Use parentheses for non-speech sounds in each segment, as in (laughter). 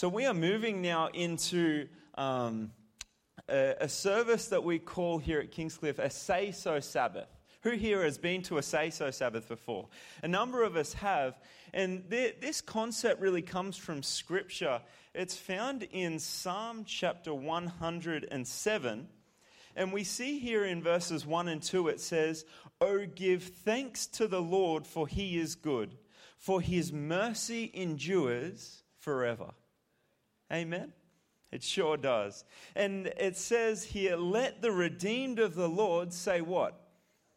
So we are moving now into um, a, a service that we call here at Kingscliff a Say So Sabbath. Who here has been to a Say So Sabbath before? A number of us have. And th- this concept really comes from Scripture. It's found in Psalm chapter 107. And we see here in verses 1 and 2, it says, Oh, give thanks to the Lord, for he is good, for his mercy endures forever. Amen? It sure does. And it says here, let the redeemed of the Lord say what?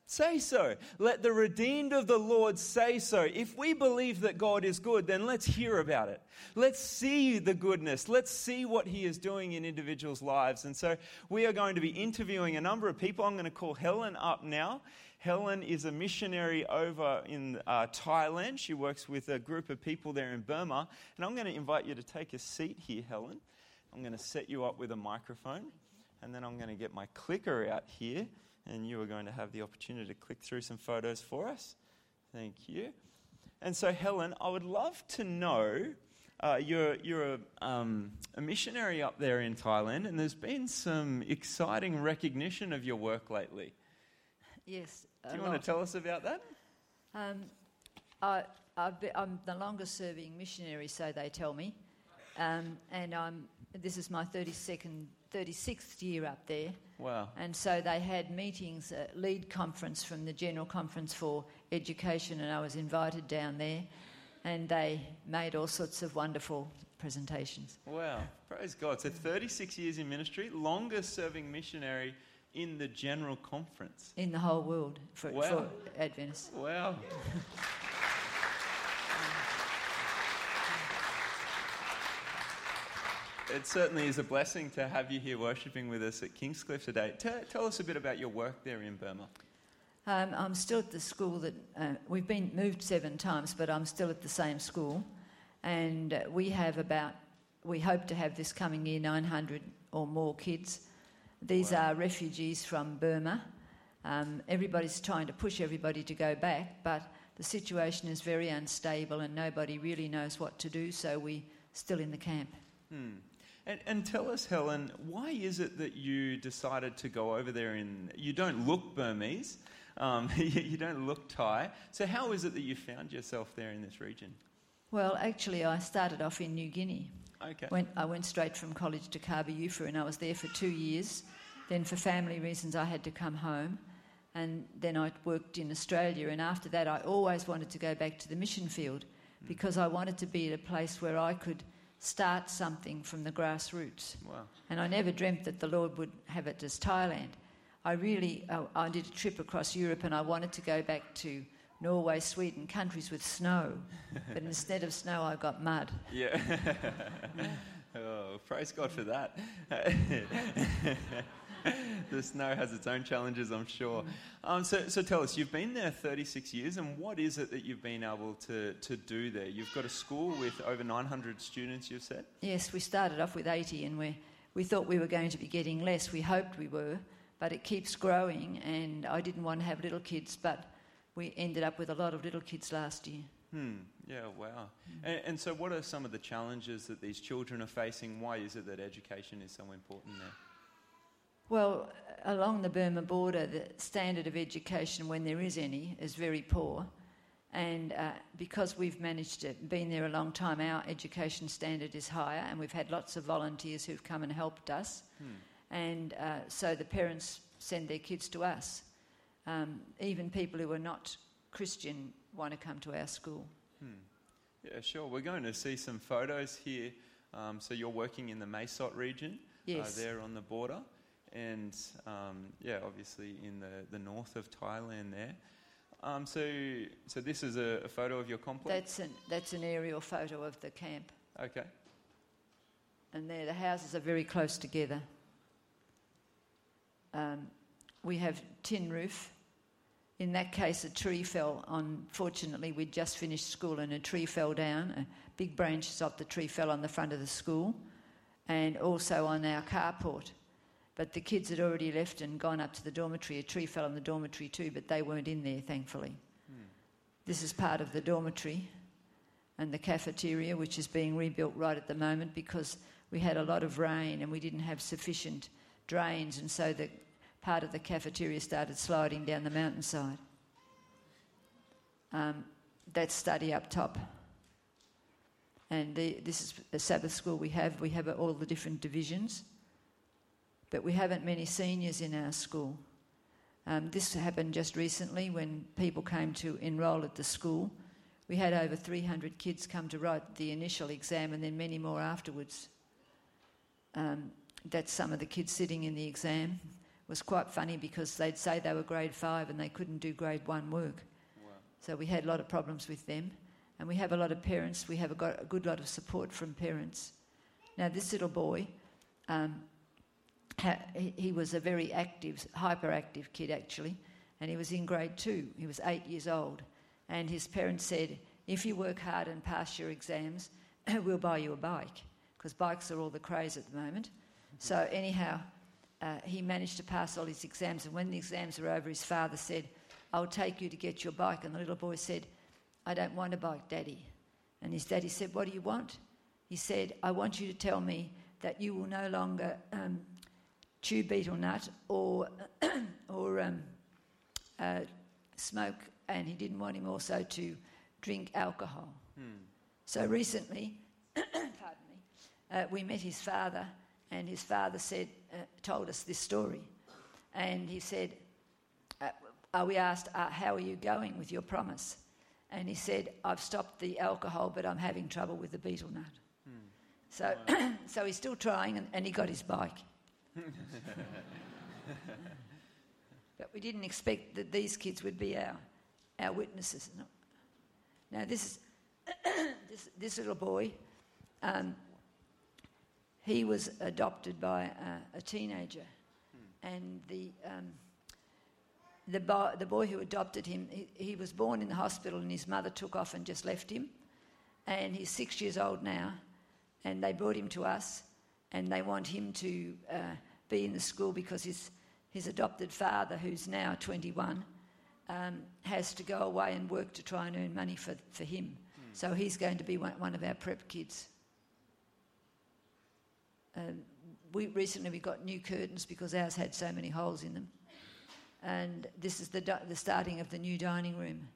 Say so. Let the redeemed of the Lord say so. If we believe that God is good, then let's hear about it. Let's see the goodness. Let's see what He is doing in individuals' lives. And so we are going to be interviewing a number of people. I'm going to call Helen up now. Helen is a missionary over in uh, Thailand. She works with a group of people there in Burma. And I'm going to invite you to take a seat here, Helen. I'm going to set you up with a microphone. And then I'm going to get my clicker out here and you are going to have the opportunity to click through some photos for us. Thank you. And so, Helen, I would love to know. Uh, you're you're a, um, a, missionary up there in Thailand, and there's been some exciting recognition of your work lately. Yes. Do you want to tell us about that? Um, I, am the longest serving missionary, so they tell me. Um, and I'm, this is my 32nd 36th year up there. Wow. And so they had meetings, a lead conference from the General Conference for Education, and I was invited down there. And they made all sorts of wonderful presentations. Wow. Praise God. So 36 years in ministry, longest serving missionary in the General Conference. In the whole world for, wow. for Adventists. Wow. (laughs) it certainly is a blessing to have you here worshipping with us at Kingscliff today. Tell, tell us a bit about your work there in Burma. Um, I'm still at the school that uh, we've been moved seven times, but I'm still at the same school, and uh, we have about we hope to have this coming year 900 or more kids. These wow. are refugees from Burma. Um, everybody's trying to push everybody to go back, but the situation is very unstable and nobody really knows what to do, so we're still in the camp. Hmm. And, and, tell us, Helen, why is it that you decided to go over there? In you don't look Burmese, um, (laughs) you don't look Thai. So how is it that you found yourself there in this region? Well, actually, I started off in New Guinea. Okay. Went, I went straight from college to Kabiufa, and I was there for two years. Then, for family reasons, I had to come home, and then I worked in Australia. And after that, I always wanted to go back to the mission field hmm. because I wanted to be at a place where I could start something from the grassroots. Wow. And I never dreamt that the Lord would have it as Thailand. I really, uh, I did a trip across Europe and I wanted to go back to Norway, Sweden, countries with snow. but (laughs) instead of snow, I got mud. Yeah. (laughs) oh, praise God for that. (laughs) the snow has its own challenges, I'm sure. Um, so, so tell us, you've been there 36 years, and what is it that you've been able to, to do there? You've got a school with over 900 students, you've said? Yes, we started off with 80, and we, we thought we were going to be getting less. We hoped we were, but it keeps growing, and I didn't want to have little kids, but we ended up with a lot of little kids last year. Hmm. Yeah. Wow. And, and, so, what are some of the challenges that these children are facing? Why is it that education is so important there? Well, along the Burma border, the standard of education, when there is any, is very poor. And uh, because we've managed to been there a long time, our education standard is higher, and we've had lots of volunteers who've come and helped us. Hmm. And uh, so the parents send their kids to us. Um, even people who are not Christian want to come to our school. Hmm. Yeah, sure. We're going to see some photos here. Um, so you're working in the Mae Sot region, uh, yes. uh, there on the border and um, yeah, obviously in the, the north of Thailand there. Um, so, so this is a, a, photo of your complex. That's an that's an aerial photo of the camp. Okay. And there, the houses are very close together. We have tin roof. In that case, a tree fell. Unfortunately, we'd just finished school and a tree fell down. A big branches of the tree fell on the front of the school, and also on our carport. But the kids had already left and gone up to the dormitory. A tree fell on the dormitory too, but they weren't in there, thankfully. Hmm. This is part of the dormitory. and the cafeteria, which is being rebuilt right at the moment because we had a lot of rain and we didn't have sufficient drains, and so the part of the cafeteria started sliding down the mountainside. Um, that's study up top. And the, this is a Sabbath school we have. We have all the different divisions, but we haven't many seniors in our school. Um, this happened just recently when people came to enrol at the school. We had over 300 kids come to write the initial exam and then many more afterwards. Um, that's some of the kids sitting in the exam. It was quite funny because they'd say they were grade five and they couldn't do grade one work. Wow. So we had a lot of problems with them. And we have a lot of parents, we have a, got a good lot of support from parents. Now, this little boy, um, ha- he, he was a very active, hyperactive kid actually, and he was in grade two. He was eight years old. And his parents said, If you work hard and pass your exams, (clears throat) we'll buy you a bike, because bikes are all the craze at the moment. So, anyhow, uh, he managed to pass all his exams. And when the exams were over, his father said, I'll take you to get your bike. And the little boy said, I don't want a bike, Daddy. And his daddy said, What do you want? He said, I want you to tell me that you will no longer um, chew betel nut or, (clears throat) or um, uh, smoke. And he didn't want him also to drink alcohol. So recently, (clears throat) pardon me, uh, we met his father, and his father said, uh, told us this story. And he said, uh, uh, We asked, uh, How are you going with your promise? And he said, I've stopped the alcohol, but I'm having trouble with the betel nut. So, (clears throat) so he's still trying, and, and he got his bike. (laughs) but we didn't expect that these kids would be our, our witnesses. Now, this, is (clears throat) this, this little boy, um, he was adopted by a, a teenager, and the, um, the, bo- the boy who adopted him, he, he was born in the hospital, and his mother took off and just left him. And he's six years old now, and they brought him to us, and they want him to uh, be in the school because his, his adopted father, who's now 21, um, has to go away and work to try and earn money for, for him. So he's going to be one, one of our prep kids. We recently we got new curtains because ours had so many holes in them, and this is the the starting of the new dining room.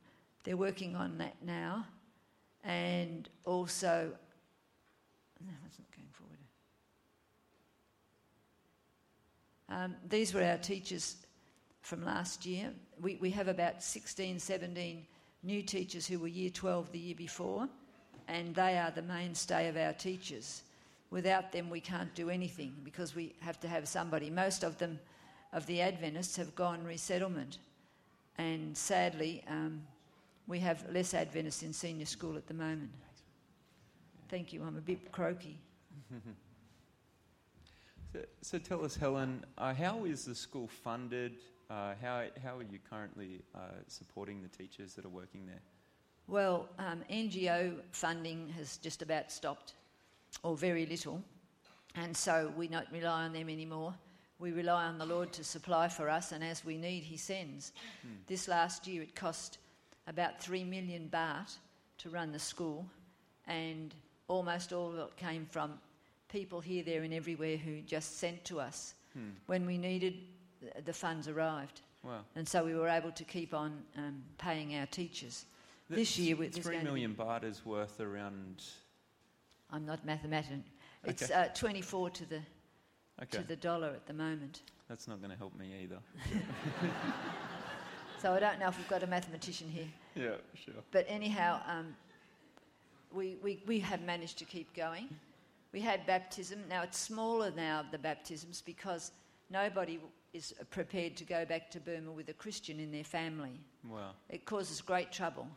They're working on that now, and also. No, that's not going forward. Um, these were our teachers from last year. We, we have about 16, 17 new teachers who were year 12 the year before, and they are the mainstay of our teachers. Without them, we can't do anything because we have to have somebody. Most of them, of the Adventists, have gone resettlement, and sadly, um, we have less Adventists in senior school at the moment. Thank you, I'm a bit croaky. (laughs) So, so tell us, Helen, uh, how is the school funded? Uh, how, how are you currently uh, supporting the teachers that are working there? Well, um, NGO funding has just about stopped, or very little, and so we don't rely on them anymore. We rely on the Lord to supply for us, and as we need, He sends. Hmm. This last year, it cost about three million baht to run the school, and almost all of it came from people here, there, and everywhere who just sent to us. Hmm. When we needed, uh, the funds arrived, Wow. and so we were able to keep on um, paying our teachers. This Th- year, there's three going to be- million baht is worth around. I'm not mathematician. It's Okay. uh, 24 to the Okay, to the dollar at the moment. that's not going to help me either. (laughs) So I don't know if we've got a mathematician here. Yeah, sure. But anyhow, um, we, we, we have managed to keep going. We had baptism. Now it's smaller now, the baptisms, because nobody is prepared to go back to Burma with a Christian in their family. Wow. It causes great trouble.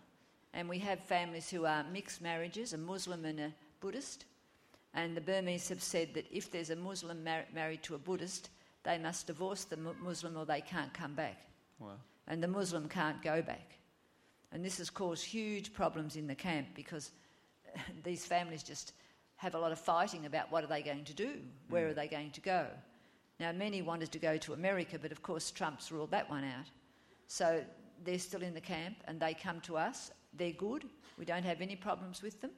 And we have families who are mixed marriages, a Muslim and a Buddhist. And the Burmese have said that if there's a Muslim mar- married to a Buddhist, they must divorce the Mu- Muslim or they can't come back. Wow. And the Muslim can't go back. And this has caused huge problems in the camp because (laughs) these families just have a lot of fighting about what are they going to do, where are mm. they going to go. Now, many wanted to go to America, but of course, Trump's ruled that one out. So they're still in the camp and they come to us they're good. We don't have any problems with them.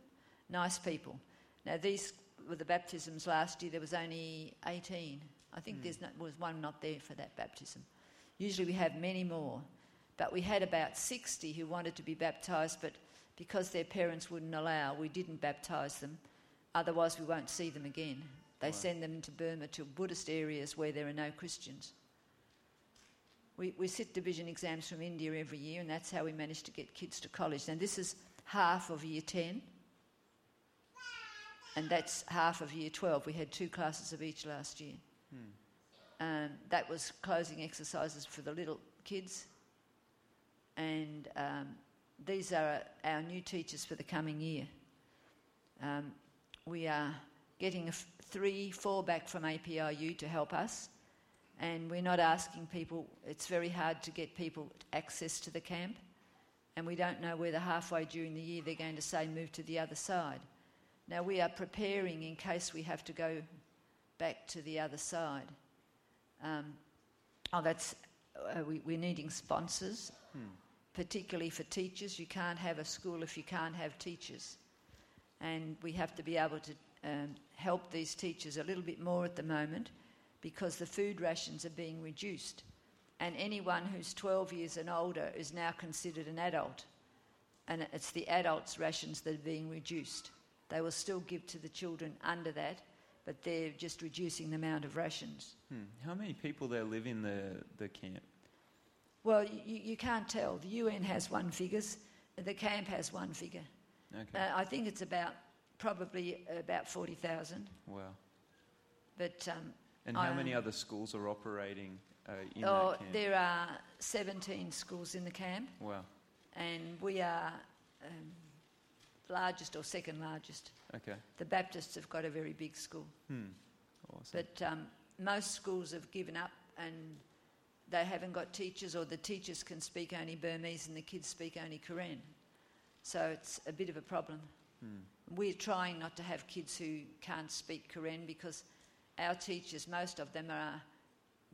Nice people. Now, these were the baptisms last year. There was only 18. I think hmm. there's no, was one not there for that baptism. Usually we have many more. But we had about 60 who wanted to be baptised, but because their parents wouldn't allow, we didn't baptise them. Otherwise, we won't see them again. They send them into Burma to Buddhist areas where there are no Christians. We, we sit division exams from India every year, and that's how we manage to get kids to college. Now, this is half of year 10, and that's half of year 12. We had two classes of each last year. Um, that was closing exercises for the little kids, and um, these are our new teachers for the coming year. Um, we are getting a f- three, four back from APIU to help us, and we're not asking people, it's very hard to get people access to the camp, and we don't know whether halfway during the year they're going to say move to the other side. Now, we are preparing in case we have to go back to the other side. Um, oh, that's, uh, we, we're needing sponsors, particularly for teachers. You can't have a school if you can't have teachers. And we have to be able to um, help these teachers a little bit more at the moment because the food rations are being reduced. And anyone who's 12 years and older is now considered an adult. And it's the adults' rations that are being reduced. They will still give to the children under that, but they're just reducing the amount of rations. Hmm. How many people there live in the, the camp? Well, you, you can't tell. The UN has one figures, the camp has one figure. Okay. Uh, I think it's about probably about 40,000. wow. But um, And how I- many other schools are operating uh, in oh, that camp? there are 17 schools in the camp, Wow. and we are um, largest or second largest. Okay. The Baptists have got a very big school. Hmm. Awesome. But um, most schools have given up and they haven't got teachers, or the teachers can speak only Burmese and the kids speak only Karen. So it's a bit of a problem. Hmm. We're trying not to have kids who can't speak Karen because our teachers, most of them are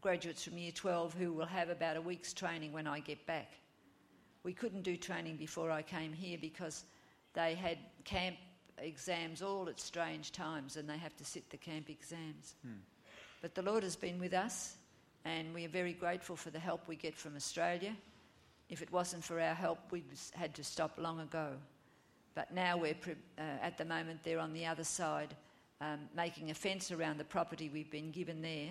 graduates from year 12 who will have about a week's training when I get back. We couldn't do training before I came here because they had camp exams all at strange times and they have to sit the camp exams. Hmm. But the Lord has been with us and we are very grateful for the help we get from Australia. If it wasn't for our help, we'd had to stop long ago. But now we're, pre- uh, at the moment, they're on the other side, um, making a fence around the property we've been given there,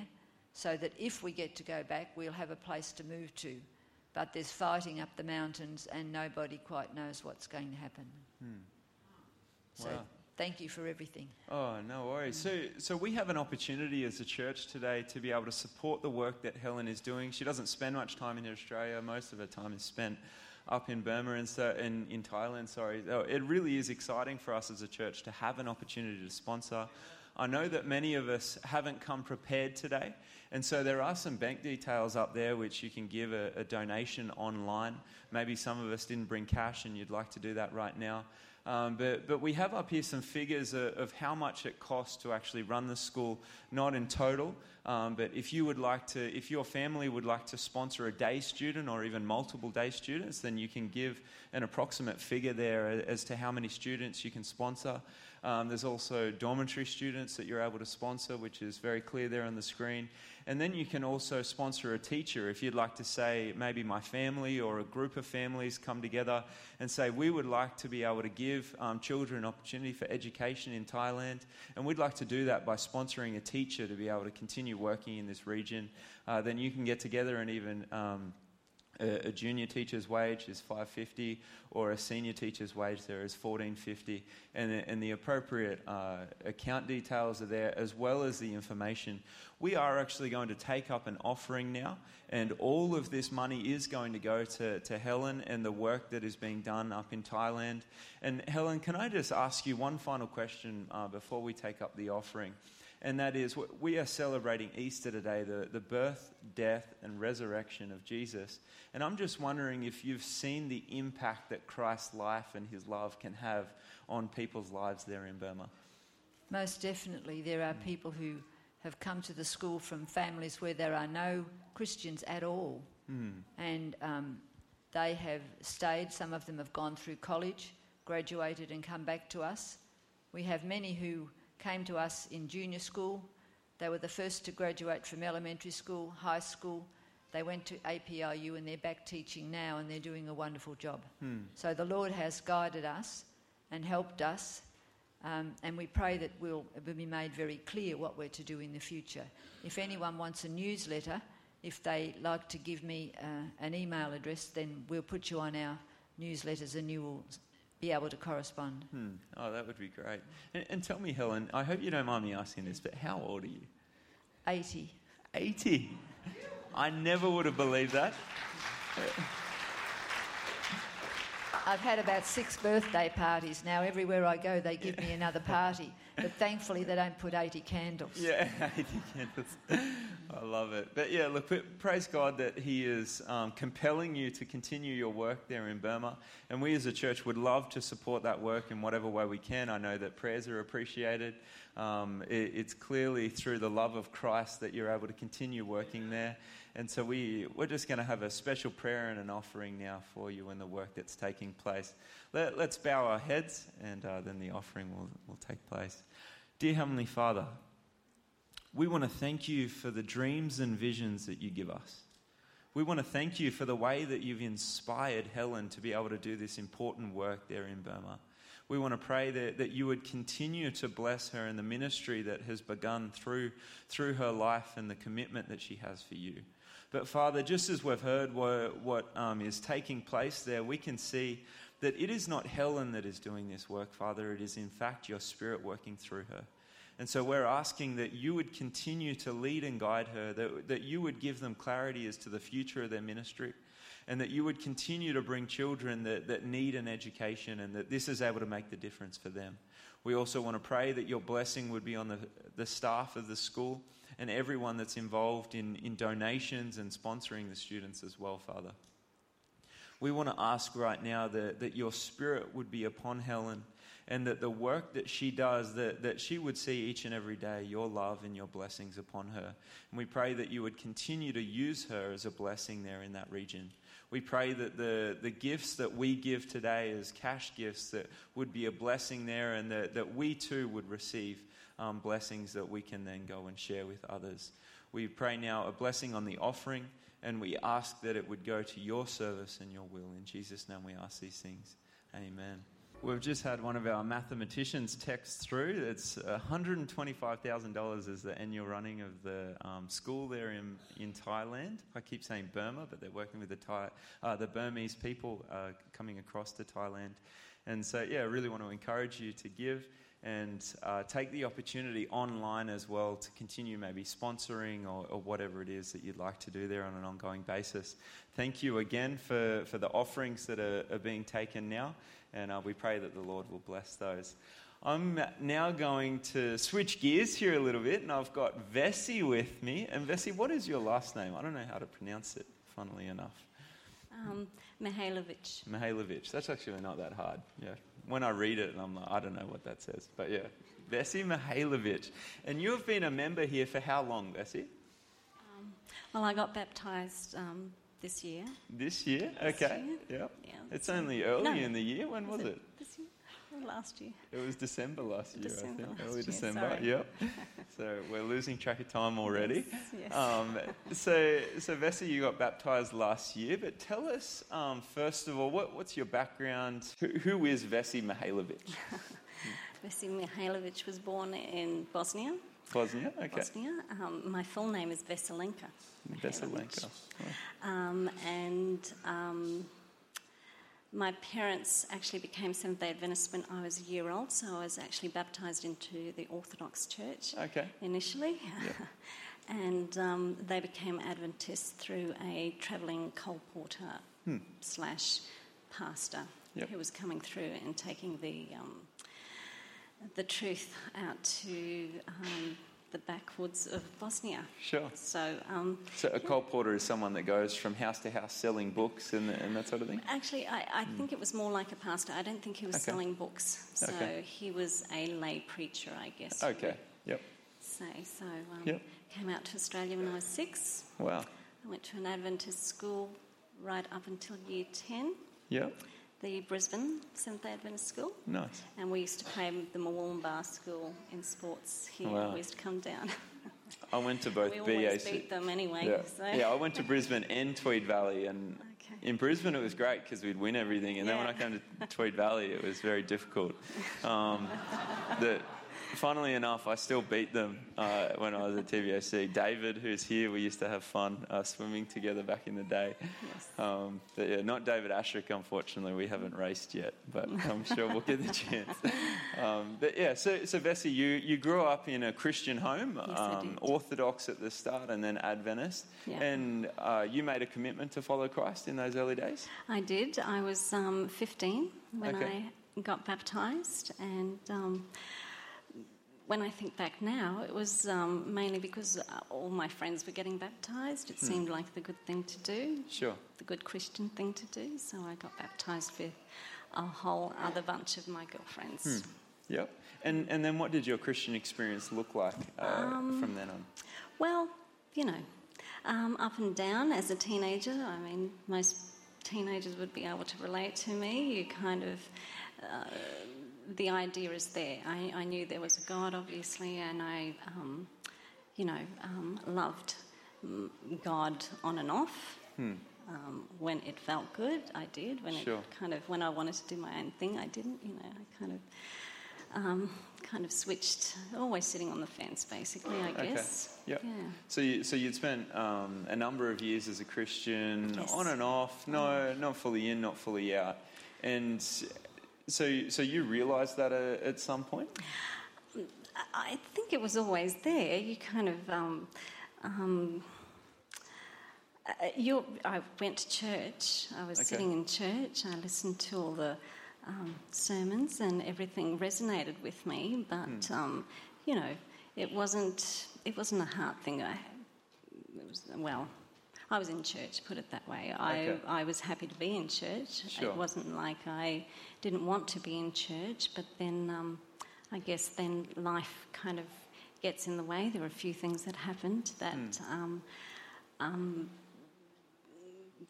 so that if we get to go back, we'll have a place to move to. But there's fighting up the mountains, and nobody quite knows what's going to happen. Hmm. So Wow. thank you for everything. Oh, no worries. So, so we have an opportunity as a church today to be able to support the work that Helen is doing. She doesn't spend much time in Australia. Most of her time is spent up in Burma and so, in, in Thailand. Sorry, oh, it really is exciting for us as a church to have an opportunity to sponsor. I know that many of us haven't come prepared today, and so there are some bank details up there which you can give a, a donation online. Maybe some of us didn't bring cash, and you'd like to do that right now. Um, but, but we have up here some figures of, of how much it costs to actually run the school, not in total, um, but if you would like to, if your family would like to sponsor a day student or even multiple day students, then you can give an approximate figure there as to how many students you can sponsor. Um, there's also dormitory students that you're able to sponsor, which is very clear there on the screen. And then you can also sponsor a teacher if you'd like to say, maybe my family or a group of families come together and say, we would like to be able to give um, children an opportunity for education in Thailand. And we'd like to do that by sponsoring a teacher to be able to continue working in this region. Uh, then you can get together and even. Um, a, a junior teacher's wage is 550 or a senior teacher's wage there is 1450 and, the- and the appropriate uh, account details are there as well as the information. We are actually going to take up an offering now and all of this money is going to go to, to helen and the work that is being done up in thailand. And helen can i just ask you one final question uh, before we take up the offering and that is we are celebrating Easter today, the, the birth, death, and resurrection of Jesus. And I'm just wondering if you've seen the impact that Christ's life and his love can have on people's lives there in Burma. Most definitely, there are people who have come to the school from families where there are no Christians at all. Hmm. and um, They have stayed. Some of them have gone through college, graduated, and come back to us. We have many who came to us in junior school. They were the first to graduate from elementary school, high school. They went to APIU and they're back teaching now and they're doing a wonderful job. So the Lord has guided us and helped us. Um, and we pray that we'll, it will be made very clear what we're to do in the future. If anyone wants a newsletter, if they like to give me uh, an email address, then we'll put you on our newsletters and you will be able to correspond. Hmm. Oh, that would be great. And, and tell me, Helen, I hope you don't mind me asking this, but how old are you? 80. 80. I never would have believed that. I've had about six birthday parties now. Everywhere I go, they give me another party. But thankfully, they don't put 80 candles. Yeah, (laughs) 80 candles. I love it. But yeah, look, praise God that He is um, compelling you to continue your work there in Burma. And we as a church would love to support that work in whatever way we can. I know that prayers are appreciated. Um, it, it's clearly through the love of Christ that you're able to continue working there. And so we, we're just going to have a special prayer and an offering now for you and the work that's taking place. Let, us bow our heads and uh, then the offering will, will take place. Dear Heavenly Father, we want to thank you for the dreams and visions that you give us. We want to thank you for the way that you've inspired Helen to be able to do this important work there in Burma. We want to pray that, that you would continue to bless her in the ministry that has begun through, through her life and the commitment that she has for you. But Father, just as we've heard what, um, is taking place there, we can see that it is not Helen that is doing this work, Father. It is in fact your Spirit working through her. And so we're asking that you would continue to lead and guide her, that, that you would give them clarity as to the future of their ministry, and that you would continue to bring children that, that need an education and that this is able to make the difference for them. We also want to pray that your blessing would be on the, the staff of the school and everyone that's involved in, in donations and sponsoring the students as well, Father. We want to ask right now that, that your spirit would be upon Helen and that the work that she does, that, that she would see each and every day your love and your blessings upon her. And we pray that you would continue to use her as a blessing there in that region. We pray that the, the gifts that we give today as cash gifts that would be a blessing there and that, that we too would receive um, blessings that we can then go and share with others. We pray now a blessing on the offering and we ask that it would go to your service and your will. In Jesus' name we ask these things. Amen. We've just had one of our mathematicians text through. It's $125,000 is the annual running of the um, school there in, in Thailand. I keep saying Burma, but they're working with the, Thai, uh, the Burmese people uh, coming across to Thailand. And so, yeah, I really want to encourage you to give and uh, take the opportunity online as well to continue maybe sponsoring or, or, whatever it is that you'd like to do there on an ongoing basis. Thank you again for, for the offerings that are, are being taken now, and uh, we pray that the Lord will bless those. I'm now going to switch gears here a little bit, and I've got Vessi with me. And Vessi, what is your last name? I don't know how to pronounce it, funnily enough. Um, Mihailovic. Mihailovic. That's actually not that hard. Yeah. When I read it, I'm like, I don't know what that says. But yeah, Vessi Mihailovic. And you have been a member here for how long, Vessi? Um, well, I got baptised um, this year. This year? This okay. year. Yep. Yeah, It's only early No. in the year. When was Was it? This year? Last year? It was December last year, December I think. Early year, December. sorry. Yep. (laughs) so we're losing track of time already. Yes, yes. Um, so, so Vessi, you got baptized last year, but tell us um, first of all, what, what's your background? Who, who is Vessi Mihailovic? (laughs) Vessi Mihailovic was born in Bosnia. Bosnia, okay. Bosnia. Um, my full name is Veselenka. Veselenka. Um, and um, my parents actually became Seventh day Adventists when I was a year old, so I was actually baptised into the Orthodox Church Okay. initially. (laughs) and um, they became Adventists through a travelling colporteur slash pastor Yep. who was coming through and taking the, um, the truth out to um, the backwoods of Bosnia. Sure. So um, So a colporteur is someone that goes from house to house selling books and, and that sort of thing? Actually, I, I think it was more like a pastor. I don't think he was. Okay. selling books. So Okay. he was a lay preacher, I guess. Okay. Yep. Say. So um, Yep. came out to Australia when I was six. Wow. I went to an Adventist school right up until year 10, Yeah. The Brisbane Seventh day Adventist School. Nice. And we used to play the Mawumbah School in sports here. Wow. We used to come down. (laughs) I went to both we BAC. beat them anyway. Yeah. So. yeah, I went to Brisbane and Tweed Valley, and Okay. in Brisbane it was great because we'd win everything, and then when I came to Tweed Valley, it was very difficult. Um, the, funnily enough, I still beat them uh, when I was at TVAC. David, who's here, we used to have fun uh, swimming together back in the day. Yes. Um, but yeah, not David Ashrick, unfortunately. We haven't raced yet, but (laughs) I'm sure we'll get the chance. Um, but yeah, so, so Vessi, you, you grew up in a Christian home, Yes, um. Orthodox at the start and then Adventist. Yeah. And uh, you made a commitment to follow Christ in those early days? I did. I was um, 15 when Okay. I got baptised, and um, when I think back now, it was um, mainly because uh, all my friends were getting baptised. Hmm. It seemed like the good thing to do, Sure. the good Christian thing to do. So I got baptised with a whole other bunch of my girlfriends. Hmm. Yep. And, and then what did your Christian experience look like uh, Um, from then on? Well, you know, um, up and down as a teenager. I mean, most teenagers would be able to relate to me. You kind of, uh, the idea is there. I, I knew there was a God, obviously, and I, um, you know, um, loved mm, God on and off. Um, when it felt good, I did. When Sure. it kind of, when I wanted to do my own thing, I didn't. You know, I kind of. Um, kind of switched, always sitting on the fence, basically, I Okay. guess. Yep. Yeah. So, you, so you'd spent um, a number of years as a Christian, Yes. on and off, no, not fully in, not fully out, and so so you realised that uh, at some point. I- think it was always there. You kind of, um, um, uh, I went to church. I was Okay. sitting in church. I listened to all the um, sermons, and everything resonated with me. But Hmm. um, you know, it wasn't. It wasn't a hard thing. I, it was well. I was in church, put it that way. Okay. I, I was happy to be in church. Sure. It wasn't like I didn't want to be in church, but then um, I guess then life kind of gets in the way. There were a few things that happened that Hmm. um, um,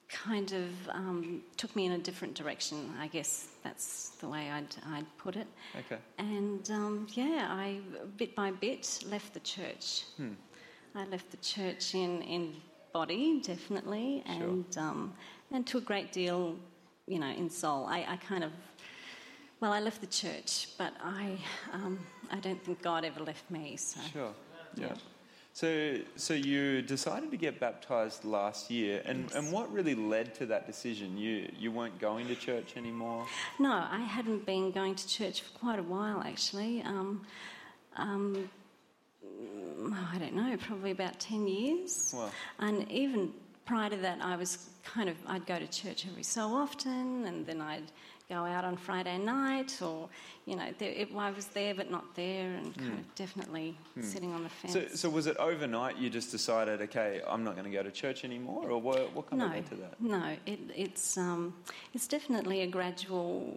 kind of um, took me in a different direction. I guess that's the way I'd, I'd put it. Okay. And um, yeah, I bit by bit left the church. Hmm. I left the church in, in body, definitely, Sure. and um, and to a great deal, you know, in soul. I, I kind of, well, I left the church, but I um, I don't think God ever left me. So Sure. Yeah. Yeah. So, so you decided to get baptized last year, and, Yes. and what really led to that decision? You you weren't going to church anymore. no, I hadn't been going to church for quite a while actually. Um, um, I don't know, probably about ten years. Wow. And even prior to that, I was kind of, I'd go to church every so often, and then I'd go out on Friday night, or, you know, there, it, I was there but not there, and kind of definitely sitting on the fence. So, so was it overnight? You just decided, okay, I'm not going to go to church anymore, or what? What kind no, of led to that? no, it, it's, um, it's definitely a gradual,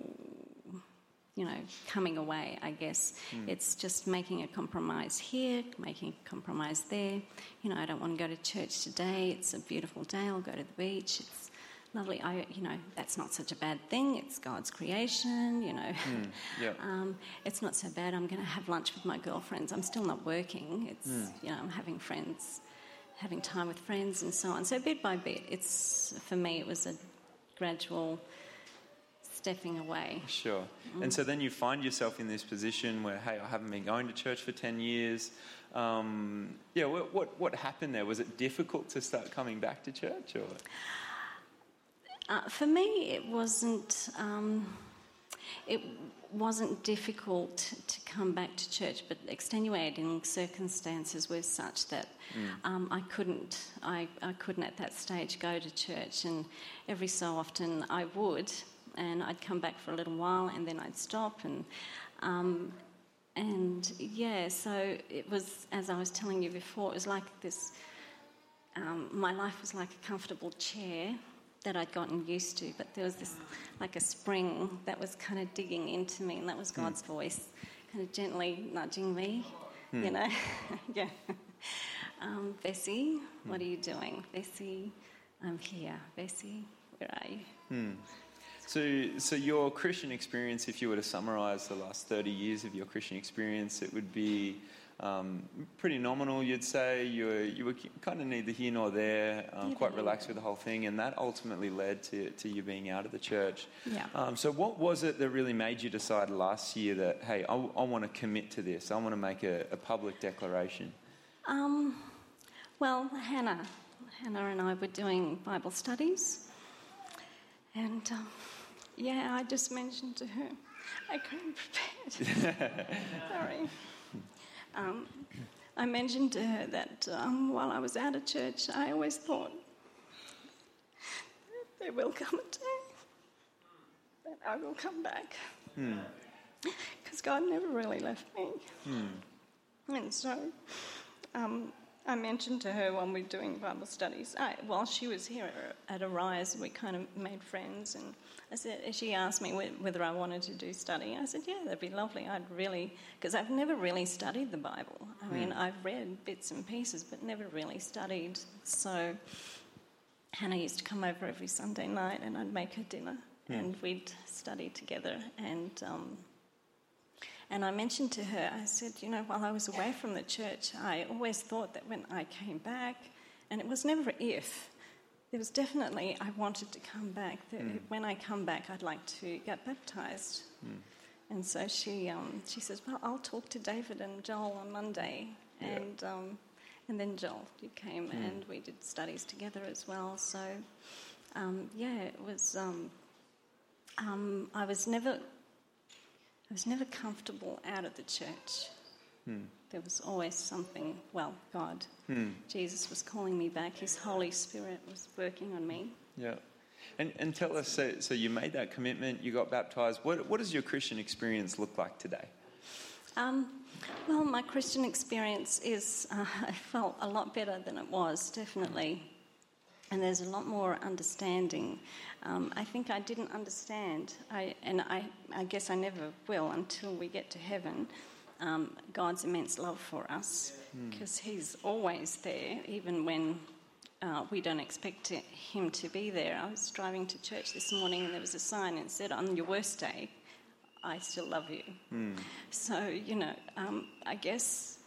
you know, coming away, I guess. Hmm. It's just making a compromise here, making a compromise there. You know, I don't want to go to church today. It's a beautiful day. I'll go to the beach. It's lovely. I, you know, that's not such a bad thing. It's God's creation. You know, Yeah. (laughs) um, it's not so bad. I'm going to have lunch with my girlfriends. I'm still not working. It's you know, I'm having friends, having time with friends, and so on. So bit by bit, it's for me. It was a gradual stepping away. Sure. And so then you find yourself in this position where, hey, I haven't been going to church for 10 years. Um, yeah, what, what, what happened there? Was it difficult to start coming back to church? Or? Uh, for me, it wasn't. Um, it wasn't difficult to come back to church, but extenuating circumstances were such that um, I couldn't. I, I couldn't at that stage go to church, and every so often I would, and I'd come back for a little while, and then I'd stop, and um, and yeah. So it was, as I was telling you before, it was like this um, my life was like a comfortable chair that I'd gotten used to, but there was this like a spring that was kind of digging into me, and that was God's voice, kind of gently nudging me, you know. (laughs) yeah. Um, Bessie, what are you doing? Bessie, I'm here. Bessie, where are you? So, so your Christian experience, if you were to summarize the last 30 years of your Christian experience, it would be um, pretty nominal, you'd say. You were, you were kind of neither here nor there, um, quite relaxed with the whole thing, and that ultimately led to, to you being out of the church. Yeah. Um, so, what was it that really made you decide last year that, hey, I, I want to commit to this? I want to make a, a public declaration? Um, well, Hannah, Hannah and I were doing Bible studies, and um, yeah, I just mentioned to her, I couldn't (laughs) prepare. Sorry. Um, I mentioned to her that um, while I was out of church, I always thought there will come a day that I will come back. Because God never really left me. And so um, I mentioned to her when we were doing Bible studies, I, while she was here at Arise, we kind of made friends. And I said, she asked me whether I wanted to do study. I said, yeah, that'd be lovely. I'd really, because I've never really studied the Bible. I mean, I've read bits and pieces, but never really studied. So Hannah used to come over every Sunday night and I'd make her dinner and we'd study together. And um, and I mentioned to her, I said, you know, while I was away from the church, I always thought that when I came back, and it was never if, there was definitely, I wanted to come back. That When I come back, I'd like to get baptized. And so she, um, she says, well, I'll talk to David and Joel on Monday. And, um, and then Joel, you came and we did studies together as well. So, um, yeah, it was, um, um, I was never I was never comfortable out of the church. There was always something, well, God, Jesus was calling me back. His Holy Spirit was working on me. Yeah. And, and tell us, so, so you made that commitment, you got baptized. What, what does your Christian experience look like today? Um, well, my Christian experience is, uh, (laughs) I felt a lot better than it was, definitely. And there's a lot more understanding. Um, I think I didn't understand, I, and I, I guess I never will until we get to heaven, um, God's immense love for us, because He's always there, even when uh, we don't expect to, Him to be there. I was driving to church this morning and there was a sign and it said, On your worst day, I still love you. So, you know, um, I guess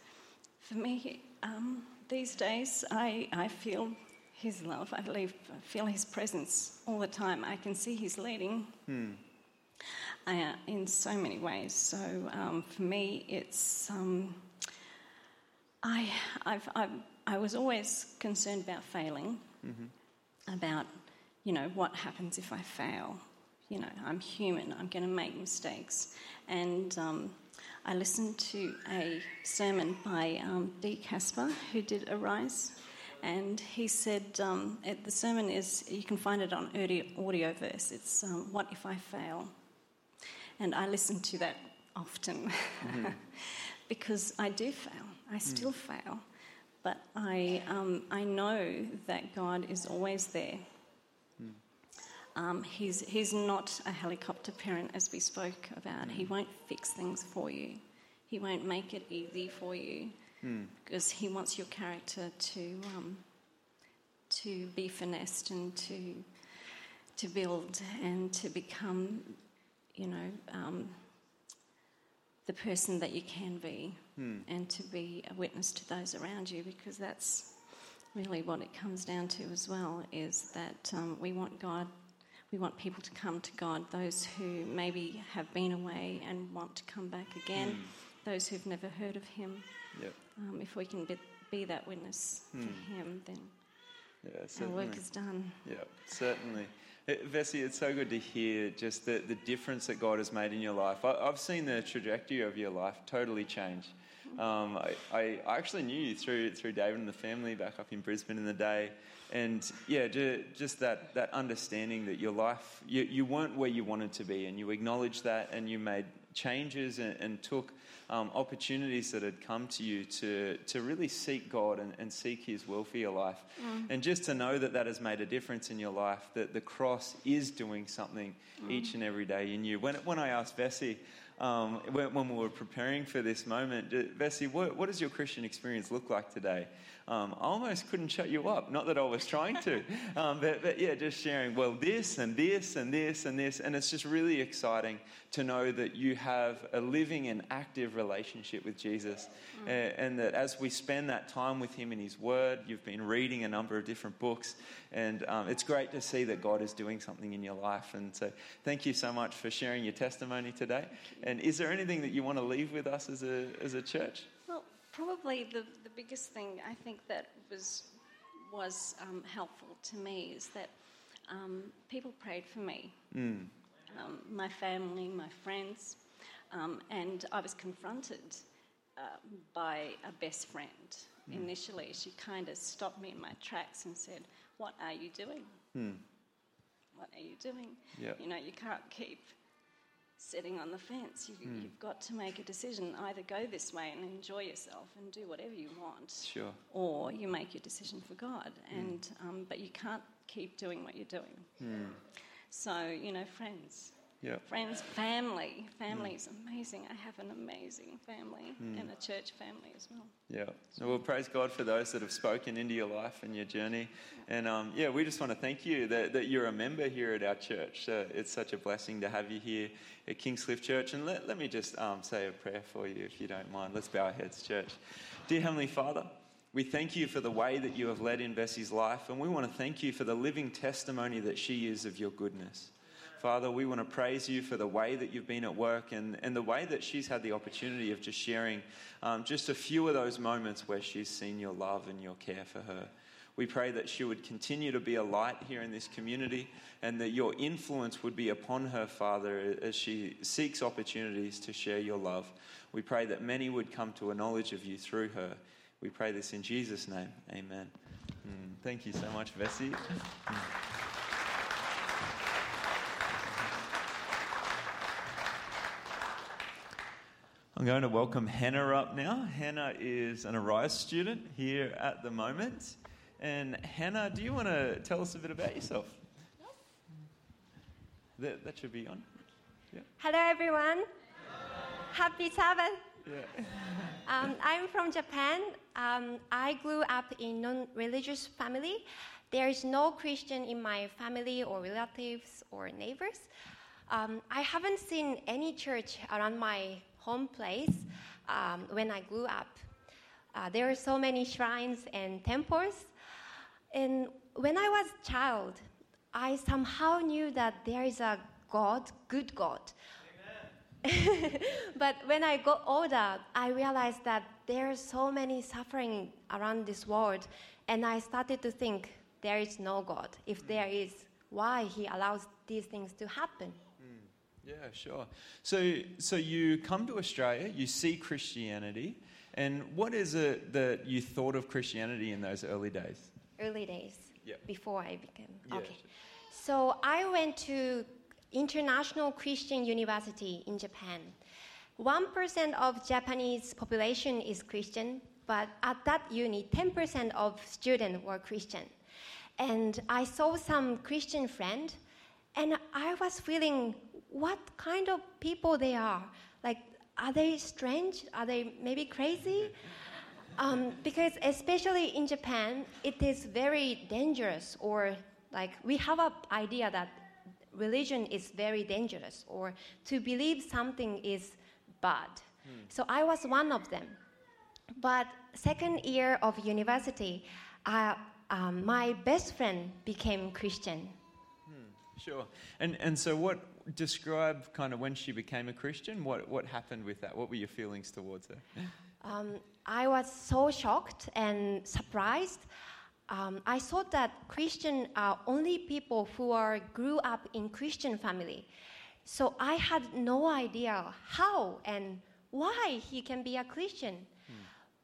for me, um, these days, I, I feel His love. I believe, I feel His presence all the time. I can see His leading uh, in so many ways. So um, for me, it's. Um, I, I've, I've, I was always concerned about failing, about, you know, what happens if I fail. You know, I'm human, I'm going to make mistakes. And um, I listened to a sermon by um, Dee Casper, who did Arise, and he said, um, it, the sermon is, you can find it on audio, Audioverse, it's um, What If I Fail? And I listen to that often (laughs) because I do fail. I still fail. But I, um, I know that God is always there. Um, he's, he's not a helicopter parent, as we spoke about. He won't fix things for you, He won't make it easy for you because He wants your character to, um, to be finessed and to, to build and to become, you know, um, the person that you can be and to be a witness to those around you because that's really what it comes down to as well is that um, we want God, we want people to come to God, those who maybe have been away and want to come back again, those who've never heard of Him. Yep. Um, if we can be, be that witness for Him, then Yeah, our work is done. Yeah, certainly. Uh, Vessi, it's so good to hear just the, the difference that God has made in your life. I, I've seen the trajectory of your life totally change. Um, I, I actually knew you through through David and the family back up in Brisbane in the day, and yeah, ju- just that, that understanding that your life you, you weren't where you wanted to be, and you acknowledged that, and you made changes and, and took um, opportunities that had come to you to, to really seek God and, and seek His will for your life. And just to know that that has made a difference in your life, that the cross is doing something each and every day in you. When, when I asked Vessi um, when, when we were preparing for this moment. Vessi, what, what does your Christian experience look like today? Um, I almost couldn't shut you up. Not that I was trying to, um, but, but yeah, just sharing, well, this and this and this and this. And it's just really exciting to know that you have a living and active relationship with Jesus. Mm. And, and that as we spend that time with Him in His Word, you've been reading a number of different books. And um, it's great to see that God is doing something in your life. And so thank you so much for sharing your testimony today. And is there anything that you want to leave with us as a, as a church? Probably the, the biggest thing I think that was, was um, helpful to me is that um, people prayed for me. Mm. Um, my family, my friends, um, and I was confronted uh, by a best friend. Mm. Initially, she kind of stopped me in my tracks and said, What are you doing? Mm. What are you doing? Yep. You know, you can't keep sitting on the fence. You, have hmm. got to make a decision. Either go this way and enjoy yourself and do whatever you want, sure, or you make your decision for God. Mm. And um, but you can't keep doing what you're doing. Mm. So you know, friends, Yep. Friends, family. Family mm. is amazing. I have an amazing family mm. and a church family as well. Yeah. So well, praise God for those that have spoken into your life and your journey. And um, yeah, we just want to thank you that, that you're a member here at our church. Uh, it's such a blessing to have you here at Kingscliff Church. And let, let me just um, say a prayer for you, if you don't mind. Let's bow our heads, church. Dear Heavenly Father, we thank you for the way that you have led in Vessi's life, and we want to thank you for the living testimony that she is of your goodness. Father, we want to praise you for the way that you've been at work and, and the way that she's had the opportunity of just sharing um, just a few of those moments where she's seen your love and your care for her. We pray that she would continue to be a light here in this community and that your influence would be upon her, Father, as she seeks opportunities to share your love. We pray that many would come to a knowledge of you through her. We pray this in Jesus' name. Amen. Mm, thank you so much, Vessi. Mm. I'm going to welcome Hannah up now. Hannah is an Arise student here at the moment. And Hannah, do you want to tell us a bit about yourself? Yes. That, that should be on. Yeah. Hello, everyone. Happy Sabbath. Yeah. um, I'm from Japan. Um, I grew up in non-religious family. There is no Christian in my family or relatives or neighbors. Um, I haven't seen any church around my home place um, when I grew up. Uh, there are so many shrines and temples. And when I was a child, I somehow knew that there is a God, good God. (laughs) but when I got older, I realized that there are so many suffering around this world, and I started to think there is no God. If there is, why He allows these things to happen? Yeah, sure. So, so you come to Australia, you see Christianity, and what is it that you thought of Christianity in those early days? Early days. Yeah. Before I became. Yeah, okay. Sure. So I went to International Christian University in Japan. One percent of Japanese population is Christian, but at that uni, ten percent of students were Christian. And I saw some Christian friend, and I was feeling what kind of people they are. Like, are they strange? Are they maybe crazy? Um, because especially in Japan, it is very dangerous, or like we have an idea that religion is very dangerous, or to believe something is bad. Hmm. So I was one of them. But second year of university, I, um, my best friend became Christian. Hmm. Sure. And and so what describe kind of when she became a Christian? What, what happened with that? What were your feelings towards her? Um, I was so shocked and surprised. Um, I thought that Christian are only people who are grew up in Christian family. So I had no idea how and why he can be a Christian. Hmm.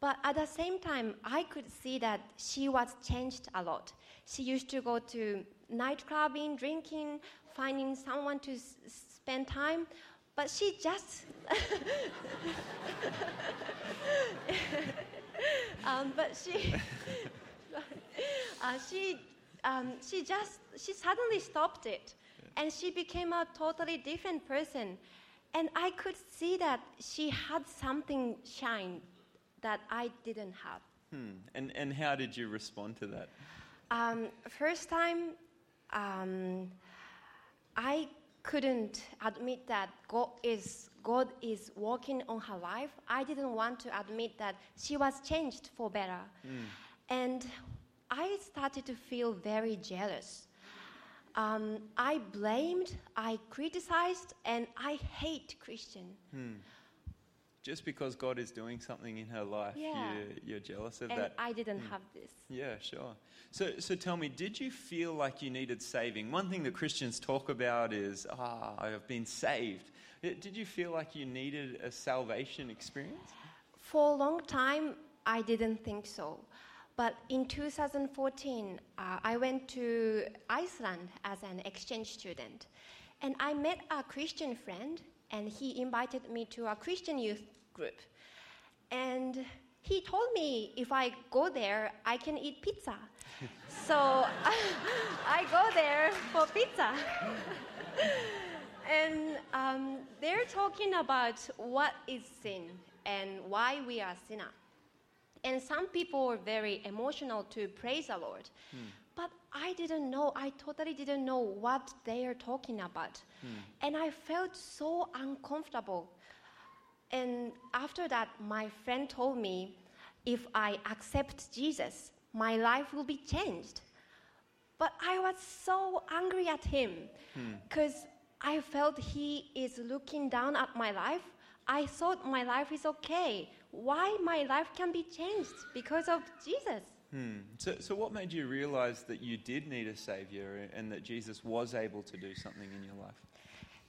But at the same time, I could see that she was changed a lot. She used to go to nightclubbing, drinking, finding someone to s- spend time, but she just. (laughs) um, but she. (laughs) uh, she, um, she just, she suddenly stopped it. And she became a totally different person. And I could see that she had something shine that I didn't have. Hmm. And, and how did you respond to that? Um, first time, um, I couldn't admit that God is God is working on her life. I didn't want to admit that she was changed for better, and I started to feel very jealous. Um, I blamed, I criticized, and I hate Christian. Just because God is doing something in her life, Yeah. you're, you're jealous of And that. I didn't have this. Yeah, sure. So, so tell me, did you feel like you needed saving? One thing that Christians talk about is, ah, I have been saved. Uh, Did you feel like you needed a salvation experience? For a long time, I didn't think so. But in 2014, uh, I went to Iceland as an exchange student. And I met a Christian friend, and he invited me to a Christian youth group. And he told me if I go there, I can eat pizza. (laughs) so (laughs) I go there for pizza. (laughs) and um, they're talking about what is sin and why we are sinner. And some people were very emotional to praise the Lord. But I didn't know, I totally didn't know what they are talking about. Hmm. And I felt so uncomfortable. And after that, my friend told me if I accept Jesus, my life will be changed. But I was so angry at him hmm. because I felt he is looking down at my life. I thought my life is okay. Why my life can be changed because of Jesus? Hmm. So, so what made you realize that you did need a savior and that Jesus was able to do something in your life?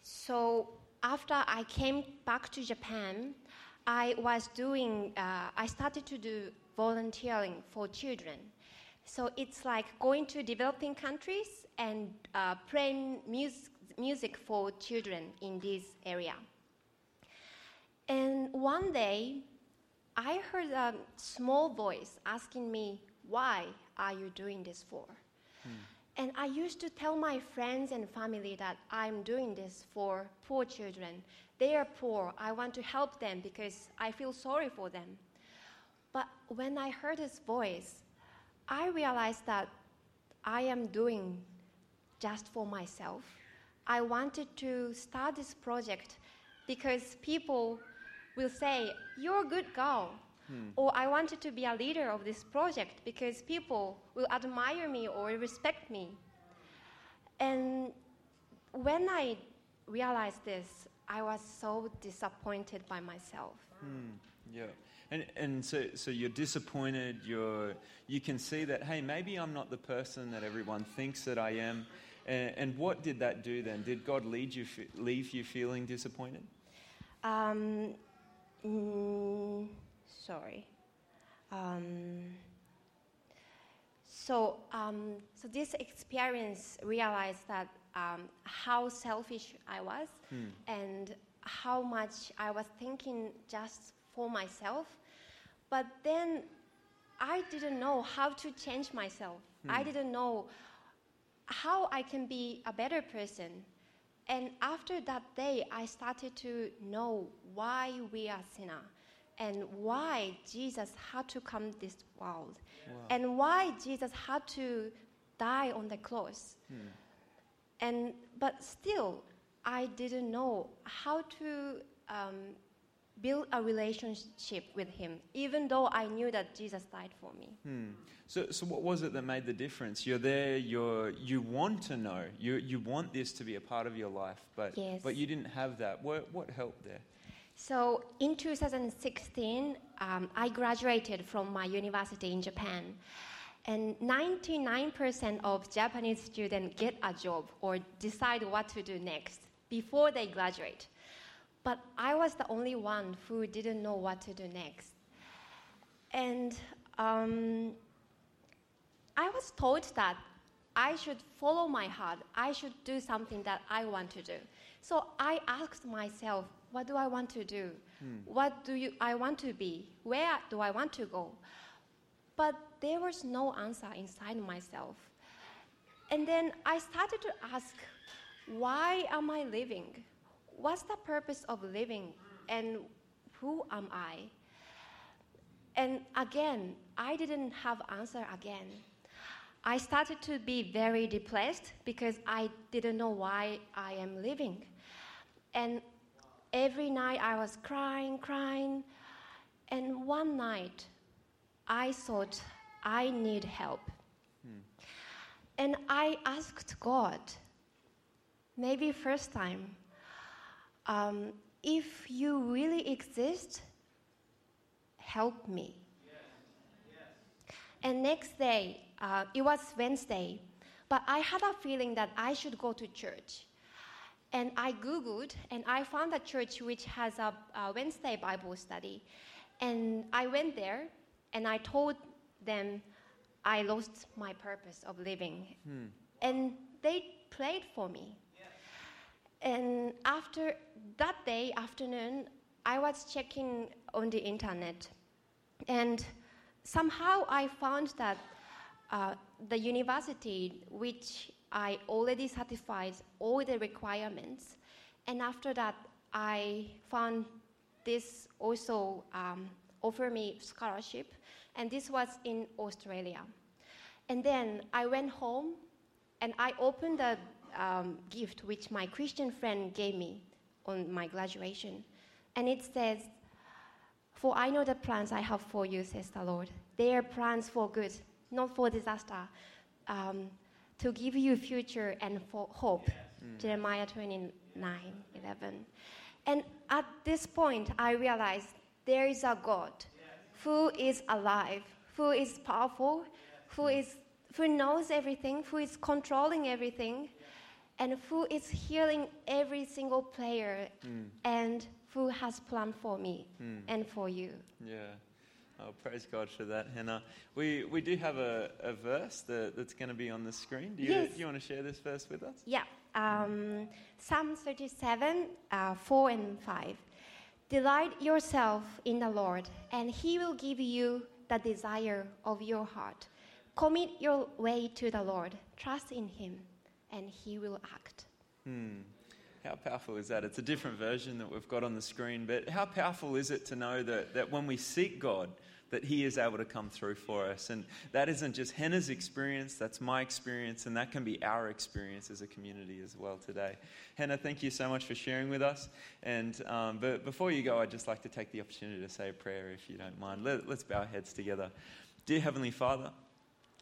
So after I came back to Japan, I was doing. Uh, I started to do volunteering for children. So it's like going to developing countries and uh, playing music, music for children in this area. And one day, I heard a small voice asking me, "Why are you doing this for?" And I used to tell my friends and family that I'm doing this for poor children. They are poor. I want to help them because I feel sorry for them. But when I heard his voice, I realized that I am doing just for myself. I wanted to start this project because people will say, You're a good girl. Or I wanted to be a leader of this project because people will admire me or respect me. And when I realized this, I was so disappointed by myself. Yeah. And, and so, so you're disappointed, you're, you can see that, hey, maybe I'm not the person that everyone thinks that I am. And, and what did that do then? Did God lead you, leave you feeling disappointed? Um, mm, sorry. Um, so, um, so this experience realized that um, how selfish I was and how much I was thinking just for myself. But then I didn't know how to change myself. I didn't know how I can be a better person. And after that day, I started to know why we are sinner and why Jesus had to come this world and why Jesus had to die on the cross. And but still, I didn't know how to um, build a relationship with Him, even though I knew that Jesus died for me. Hmm. So, so what was it that made the difference? You're there, you're, you want to know, you, you want this to be a part of your life, but, Yes. but you didn't have that. What, what helped there? So in 2016, um, I graduated from my university in Japan. And 99% of Japanese students get a job or decide what to do next before they graduate. But I was the only one who didn't know what to do next. And um, I was told that I should follow my heart. I should do something that I want to do. So I asked myself, what do I want to do? Hmm. What do you, I want to be? Where do I want to go? But there was no answer inside myself. And then I started to ask, why am I living? what's the purpose of living and who am I? And again, I didn't have answer again. I started to be very depressed because I didn't know why I am living. And every night I was crying, crying. And one night I thought I need help. And I asked God, maybe first time, um, if you really exist, help me. And next day, uh, it was Wednesday, but I had a feeling that I should go to church. And I Googled and I found a church which has a, a Wednesday Bible study. And I went there and I told them I lost my purpose of living. And they prayed for me. And after that day afternoon, I was checking on the internet, and somehow I found that uh, the university, which I already satisfied all the requirements, and after that, I found this also um, me scholarship, and this was in Australia. And then I went home and I opened the um, gift which my Christian friend gave me on my graduation. And it says, For I know the plans I have for you, says the Lord. They are plans for good, not for disaster, um, to give you future and for hope. Mm. Jeremiah 29 11. And at this point, I realized there is a God who is alive, who is powerful, who, is, who knows everything, who is controlling everything, and who is healing every single player, mm. and who has planned for me mm. and for you. Yeah. Oh, praise God for that, Hannah. We, we do have a, a verse that, that's going to be on the screen. Do you, Yes. you want to share this verse with us? Yeah, um, Psalm 37, uh, 4 and 5. Delight yourself in the Lord, and He will give you the desire of your heart. Commit your way to the Lord, trust in Him, and He will act. Hmm. How powerful is that? It's a different version that we've got on the screen, but how powerful is it to know that, that when we seek God, that He is able to come through for us? And that isn't just Hannah's experience, that's my experience, and that can be our experience as a community as well today. Hannah, thank you so much for sharing with us. And um, but before you go, I'd just like to take the opportunity to say a prayer, if you don't mind. Let, let's bow our heads together. Dear Heavenly Father,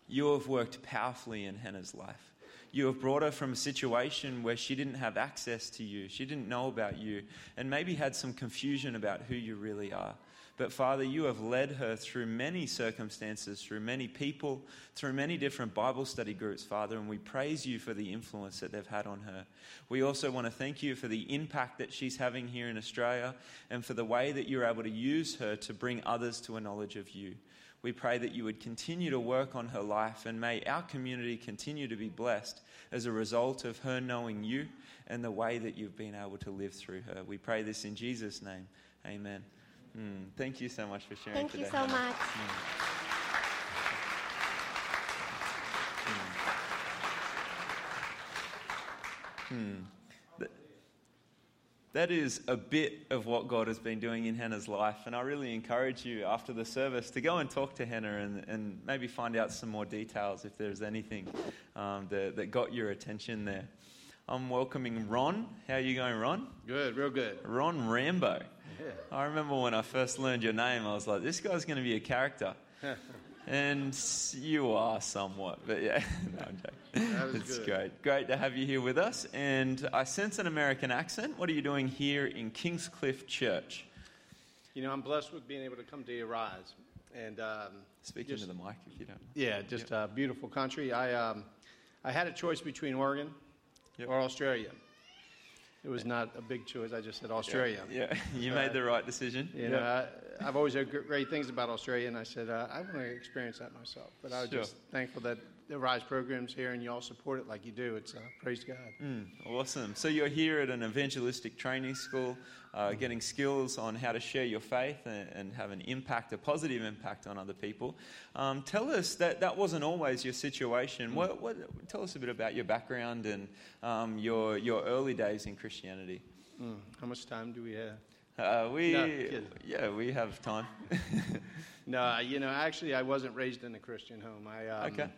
you have worked powerfully in Hannah's life. You have brought her from a situation where she didn't have access to you, she didn't know about you, and maybe had some confusion about who you really are. But Father, you have led her through many circumstances, through many people, through many different Bible study groups, Father, and we praise you for the influence that they've had on her. We also want to thank you for the impact that she's having here in Australia and for the way that you're able to use her to bring others to a knowledge of you. We pray that you would continue to work on her life and may our community continue to be blessed as a result of her knowing you and the way that you've been able to live through her. We pray this in Jesus' name. Amen. Mm, thank you so much for sharing Thank today. you so Hannah. much. That is a bit of what God has been doing in Hannah's life. And I really encourage you after the service to go and talk to Hannah and, and maybe find out some more details if there's anything um, that, that got your attention there. I'm welcoming Ron. How are you going, Ron? Good, real good. Ron Rambo. Yeah. I remember when I first learned your name, I was like, this guy's going to be a character. (laughs) and you are somewhat, but yeah, (laughs) no, I'm joking. That was it's good. great. Great to have you here with us. And I sense an American accent. What are you doing here in Kingscliff Church? You know, I'm blessed with being able to come to your rise. And um, Speak just- into the mic if you don't. yeah, just a beautiful country. I, um, I had a choice between Oregon Yep. or Australia. It was not a big choice. I just said Australia. Yeah, (laughs) you made the right decision. You know, I, I've always heard great things about Australia, and I said uh, I want to experience that myself. But I was Sure. just thankful that the Rise program's here, and you all support it like you do. It's uh, praise God. Mm, awesome. So you're here at an evangelistic training school, uh, getting skills on how to share your faith and, and have an impact, a positive impact on other people. Um, tell us that that wasn't always your situation. What, what, tell us a bit about your background and um, your your early days in Christianity. Mm, how much time do we have? Uh, we, No, yeah, we have time. (laughs) No, (laughs) you know, actually, I wasn't raised in a Christian home. I, um, Okay.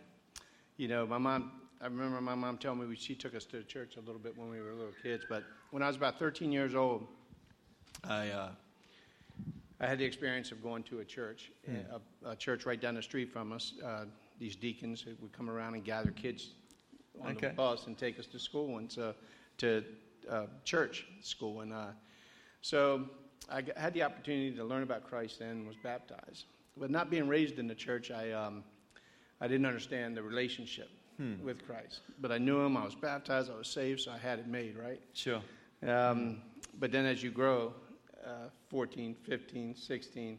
You know, my mom. I remember my mom telling me we, she took us to church a little bit when we were little kids. But when I was about 13 years old, I uh, I had the experience of going to a church, a, a church right down the street from us. Uh, these deacons would come around and gather kids on Okay. the bus and take us to school and so, to uh, church school. And uh, so I had the opportunity to learn about Christ and was baptized. But not being raised in the church, I, um, I didn't understand the relationship with Christ. But I knew him, I was baptized, I was saved, so I had it made, right? Sure. Um, but then as you grow, uh, 14, 15, 16,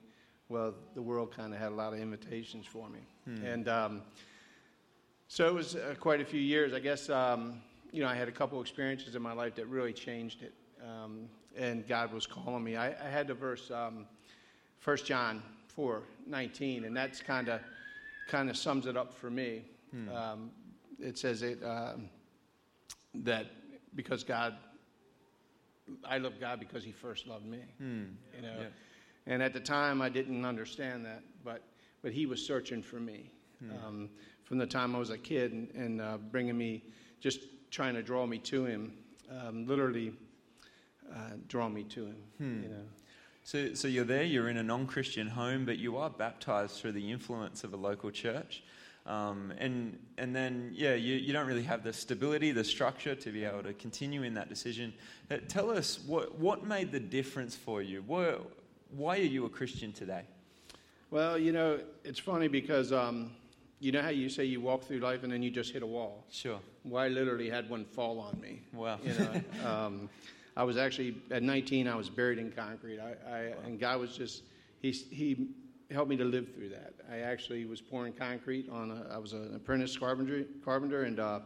well, the world kind of had a lot of invitations for me. And um, so it was uh, quite a few years. I guess, um, you know, I had a couple experiences in my life that really changed it. Um, and God was calling me. I, I had the verse, um, 1 John 4, 19, and that's kind of kind of sums it up for me. Um, it says it, um, that because God I love God because He first loved me. You know, Yeah. and at the time I didn't understand that, but but He was searching for me um, from the time I was a kid and, and uh, bringing me, just trying to draw me to Him, um, literally uh, draw me to Him. You know. So, so you're there, you're in a non Christian home, but you are baptized through the influence of a local church. Um, and, and then, yeah, you, you don't really have the stability, the structure to be able to continue in that decision. Uh, tell us what, what made the difference for you? Why, why are you a Christian today? Well, you know, it's funny because um, you know how you say you walk through life and then you just hit a wall. Sure. Well, I literally had one fall on me. Wow. You know, (laughs) um, I was actually at 19. I was buried in concrete. I, I and God was just he he helped me to live through that. I actually was pouring concrete on. A, I was an apprentice carpenter carpenter, and uh,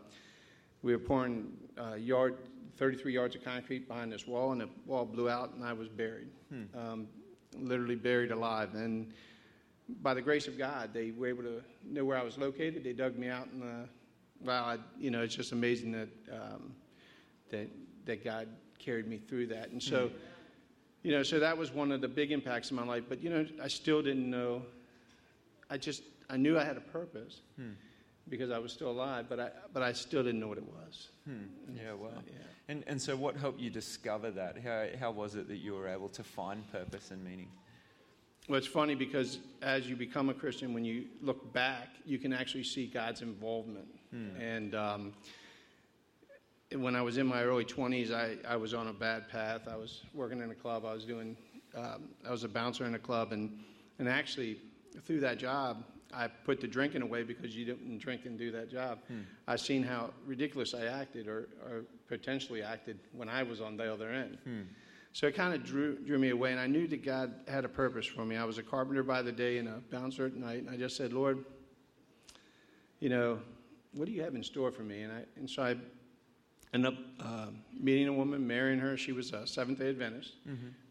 we were pouring uh, yard 33 yards of concrete behind this wall, and the wall blew out, and I was buried, um, literally buried alive. And by the grace of God, they were able to know where I was located. They dug me out, and uh, wow, I, you know, it's just amazing that um, that that God carried me through that. And hmm. so, you know, so that was one of the big impacts in my life. But you know, I still didn't know. I just I knew I had a purpose hmm. because I was still alive, but I but I still didn't know what it was. Hmm. Mm-hmm. Yeah, wow. Yeah. And, and so, what helped you discover that? How, how was it that you were able to find purpose and meaning? Well, it's funny because as you become a Christian, when you look back, you can actually see God's involvement. And um, when I was in my early 20s, I, I was on a bad path. I was working in a club. I was doing, um, I was a bouncer in a club. And, and actually, through that job, I put the drinking away because you didn't drink and do that job. I seen how ridiculous I acted or, or potentially acted when I was on the other end. So it kind of drew, drew me away, and I knew that God had a purpose for me. I was a carpenter by the day and a bouncer at night, and I just said, Lord, you know, what do you have in store for me? And, I, and so I up uh, meeting a woman, marrying her. She was a Seventh day Adventist,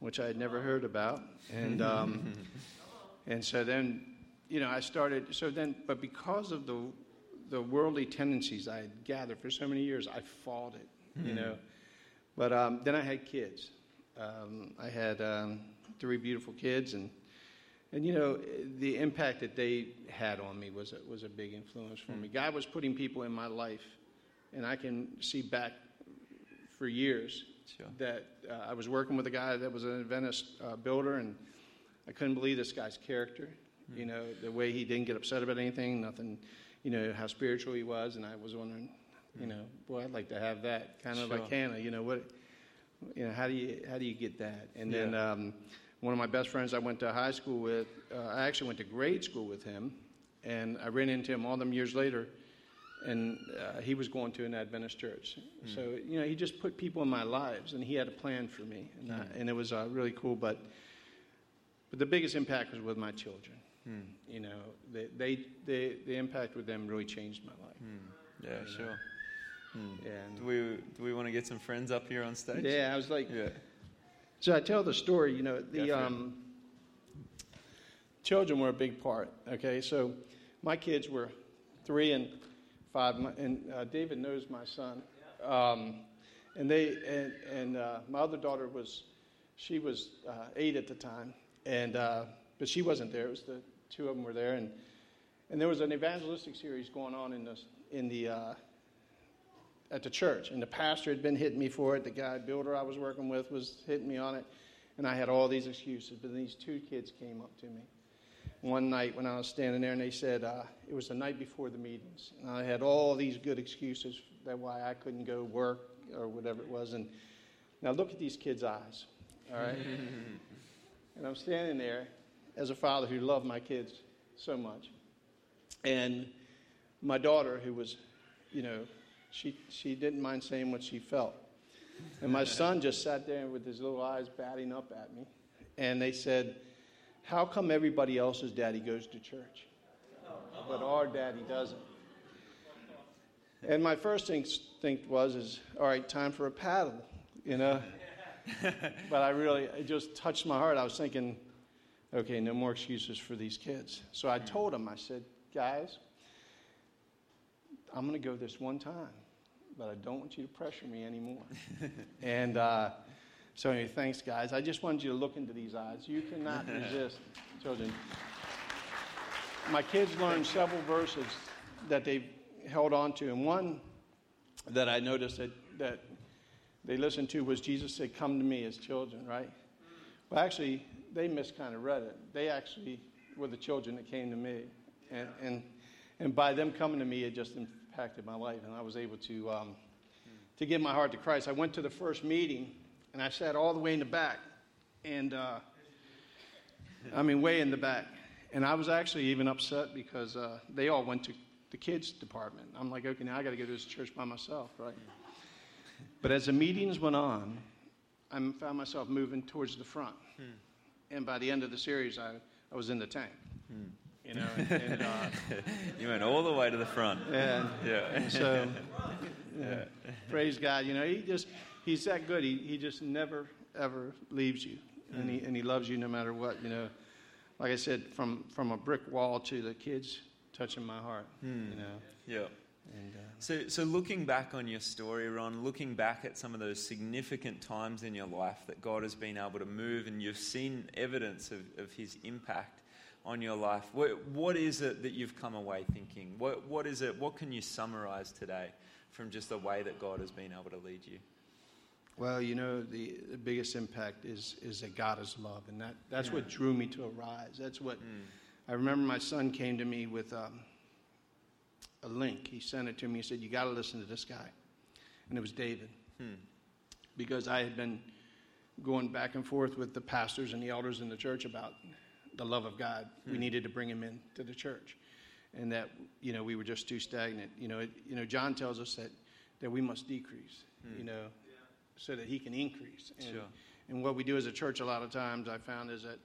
which I had never heard about. And, um, (laughs) and so then, you know, I started, so then, but because of the, the worldly tendencies I had gathered for so many years, I fought it, you know. But um, then I had kids. Um, I had um, three beautiful kids, and and you know the impact that they had on me was a, was a big influence for me. God was putting people in my life, and I can see back for years Sure. that uh, I was working with a guy that was an Adventist uh, builder, and I couldn't believe this guy's character. You know the way he didn't get upset about anything, nothing. You know how spiritual he was, and I was wondering, you know, boy, I'd like to have that kind of Sure. like Hannah. You know what? you know how do you how do you get that and then um, one of my best friends i went to high school with uh, i actually went to grade school with him and i ran into him all them years later and uh, he was going to an adventist church. So you know he just put people in my lives and he had a plan for me and, I, and it was uh, really cool but but the biggest impact was with my children. You know they, they, they, the impact with them really changed my life. Yeah, sure. and Do we, do we want to get some friends up here on stage? yeah i was like Yeah. So I tell the story, you know, the um, children were a big part. Okay, so my kids were three and five, and uh, David knows my son. Um, And they and and uh, my other daughter was, she was uh, eight at the time, and uh, but she wasn't there. It was the two of them were there, and and there was an evangelistic series going on in the in the uh, at the church, and the pastor had been hitting me for it. The guy builder I was working with was hitting me on it, and I had all these excuses. But these two kids came up to me one night when I was standing there, and they said uh, it was the night before the meetings, and I had all these good excuses that why I couldn't go work or whatever it was. And now look at these kids' eyes, all right? (laughs) and I'm standing there as a father who loved my kids so much, and my daughter, who was, you know, she she didn't mind saying what she felt, and my son just sat there with his little eyes batting up at me, and they said how come everybody else's daddy goes to church, but our daddy doesn't? And my first instinct was, is all right, time for a paddle, you know. (laughs) but I really, it just touched my heart. I was thinking, okay, no more excuses for these kids. So I told them, I said, guys, I'm going to go this one time, but I don't want you to pressure me anymore. (laughs) and uh, so, anyway, thanks, guys. I just wanted you to look into these eyes. You cannot (laughs) resist, children. My kids learned several verses that they've held on to, and one that I noticed that, that they listened to was Jesus said, Come to me as children, right? Well, actually, they miskind of read it. They actually were the children that came to me. And, and, and by them coming to me, it just impacted my life, and I was able to, um, to give my heart to Christ. I went to the first meeting and I sat all the way in the back, and uh, I mean, way in the back. And I was actually even upset because uh, they all went to the kids department. I'm like, okay, now I got to go to this church by myself, right? But as the meetings went on, I found myself moving towards the front. Hmm. And by the end of the series, I, I was in the tank. Hmm. You know, and, and, uh, (laughs) you went all the way to the front. And, yeah. And so, (laughs) yeah, praise God. You know, he just he's that good. He, he just never, ever leaves you. Mm. And, he, and he loves you no matter what. You know, like I said, from, from a brick wall to the kids touching my heart. Mm. You know? Yeah. And, uh, so, so looking back on your story, Ron, looking back at some of those significant times in your life that God has been able to move, and you've seen evidence of, of His impact on your life. What, what is it that you've come away thinking? What, what is it? What can you summarize today from just the way that God has been able to lead you? Well, you know, the, the biggest impact is, is that God is love. And that, that's yeah. what drew me to Arise. That's what mm. I remember my son came to me with um, a link. He sent it to me. He said, You got to listen to this guy. And it was David. Hmm. Because I had been going back and forth with the pastors and the elders in the church about the love of God. Hmm. We needed to bring him into the church. And that, you know, we were just too stagnant. You know, it, you know John tells us that, that we must decrease. Hmm. You know, so that he can increase. And, sure. and what we do as a church a lot of times I found is that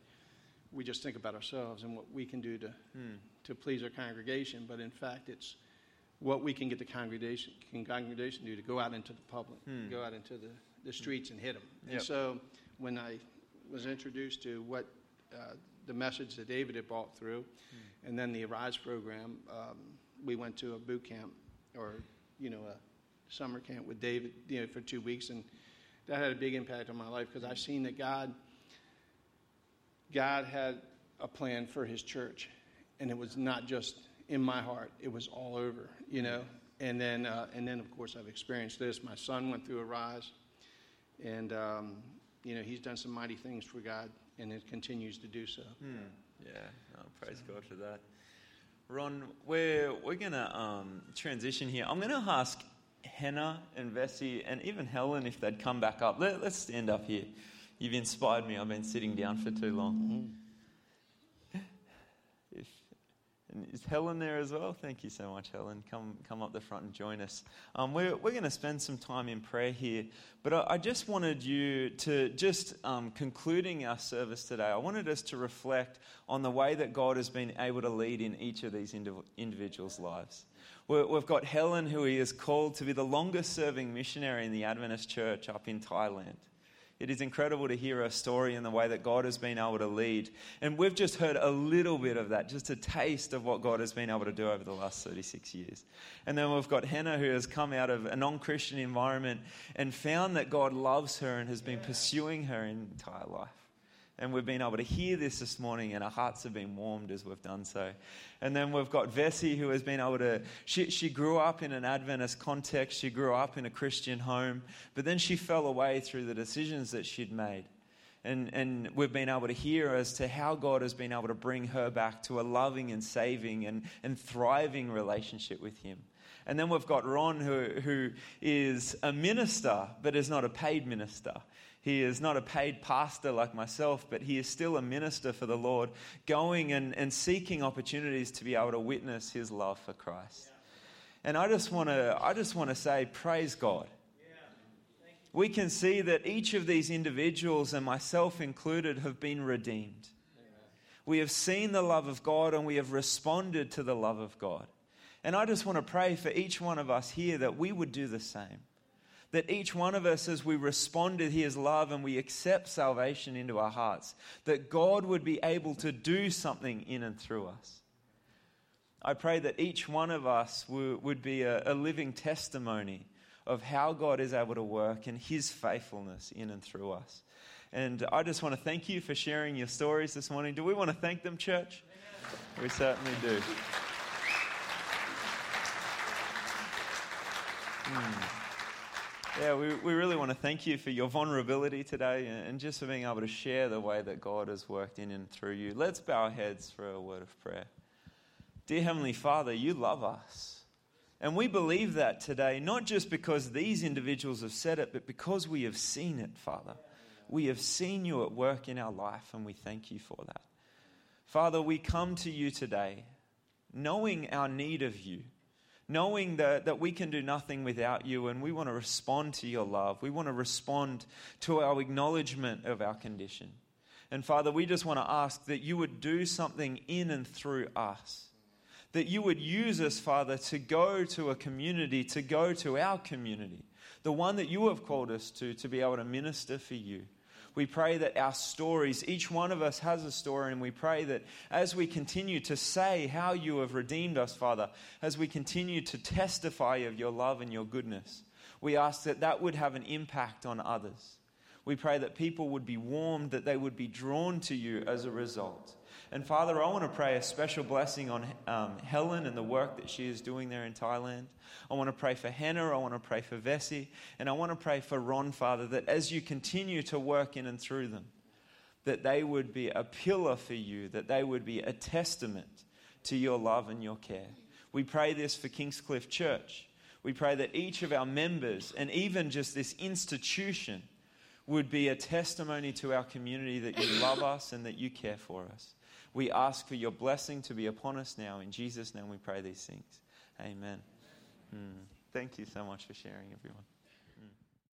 we just think about ourselves and what we can do to, hmm. to please our congregation, but in fact it's what we can get the congregation can congregation do to go out into the public, hmm. go out into the, the streets and hit them. Yep. And so when I was introduced to what uh, the message that David had brought through, hmm. and then the Arise program, um, we went to a boot camp or you know a summer camp with David you know, for two weeks, and that had a big impact on my life because I've seen that God, God had a plan for His church, and it was not just in my heart; it was all over, you know. And then, uh, and then, of course, I've experienced this. My son went through Arise, and um, you know he's done some mighty things for God, and it continues to do so. Hmm. Yeah, oh, praise God for that. Ron, we're, we're going to um, transition here. I'm going to ask Hannah and Vessi and even Helen, if they'd come back up. Let, us stand up here. You've inspired me. I've been sitting down for too long. If, is Helen there as well? Thank you so much, Helen. Come, come up the front and join us. Um, we're we're going to spend some time in prayer here, but I, I just wanted you to, just um, concluding our service today, I wanted us to reflect on the way that God has been able to lead in each of these individuals' lives. We've got Helen, who he has called to be the longest serving missionary in the Adventist church up in Thailand. It is incredible to hear her story and the way that God has been able to lead. And we've just heard a little bit of that, just a taste of what God has been able to do over the last 36 years. And then we've got Hannah, who has come out of a non Christian environment and found that God loves her and has been pursuing her entire life. And we've been able to hear this this morning, and our hearts have been warmed as we've done so. And then we've got Vessi, who has been able to, she, she grew up in an Adventist context, she grew up in a Christian home, but then she fell away through the decisions that she'd made. And, and we've been able to hear as to how God has been able to bring her back to a loving and saving and, and thriving relationship with Him. And then we've got Ron, who, who is a minister, but is not a paid minister. He is not a paid pastor like myself, but he is still a minister for the Lord, going and, and seeking opportunities to be able to witness his love for Christ. And I just want to I just want to say, praise God. We can see that each of these individuals, and myself included, have been redeemed. We have seen the love of God and we have responded to the love of God. And I just want to pray for each one of us here that we would do the same that each one of us, as we respond to His love and we accept salvation into our hearts, that God would be able to do something in and through us. I pray that each one of us would be a, living testimony of how God is able to work and His faithfulness in and through us. And I just want to thank you for sharing your stories this morning. Do we want to thank them, church? We certainly do. Hmm. Yeah, we, we really want to thank you for your vulnerability today and just for being able to share the way that God has worked in and through you. Let's bow our heads for a word of prayer. Dear Heavenly Father, you love us. And we believe that today, not just because these individuals have said it, but because we have seen it, Father. We have seen you at work in our life, and we thank you for that. Father, we come to you today knowing our need of you knowing that, that we can do nothing without you, and we want to respond to your love. We want to respond to our acknowledgement of our condition. And Father, we just want to ask that you would do something in and through us. That you would use us, Father, to go to a community, to go to our community, the one that you have called us to, to be able to minister for you. We pray that our stories, each one of us has a story, and we pray that as we continue to say how you have redeemed us, Father, as we continue to testify of your love and your goodness, we ask that that would have an impact on others. We pray that people would be warmed, that they would be drawn to you as a result. And Father, I want to pray a special blessing on um, Helen and the work that she is doing there in Thailand. I want to pray for Hannah. I want to pray for Vessi. And I want to pray for Ron, Father, that as you continue to work in and through them, that they would be a pillar for you, that they would be a testament to your love and your care. We pray this for Kingscliff Church. We pray that each of our members and even just this institution would be a testimony to our community that you love us and that you care for us. We ask for your blessing to be upon us now. In Jesus' name we pray these things. Amen. Mm. Thank you so much for sharing, everyone.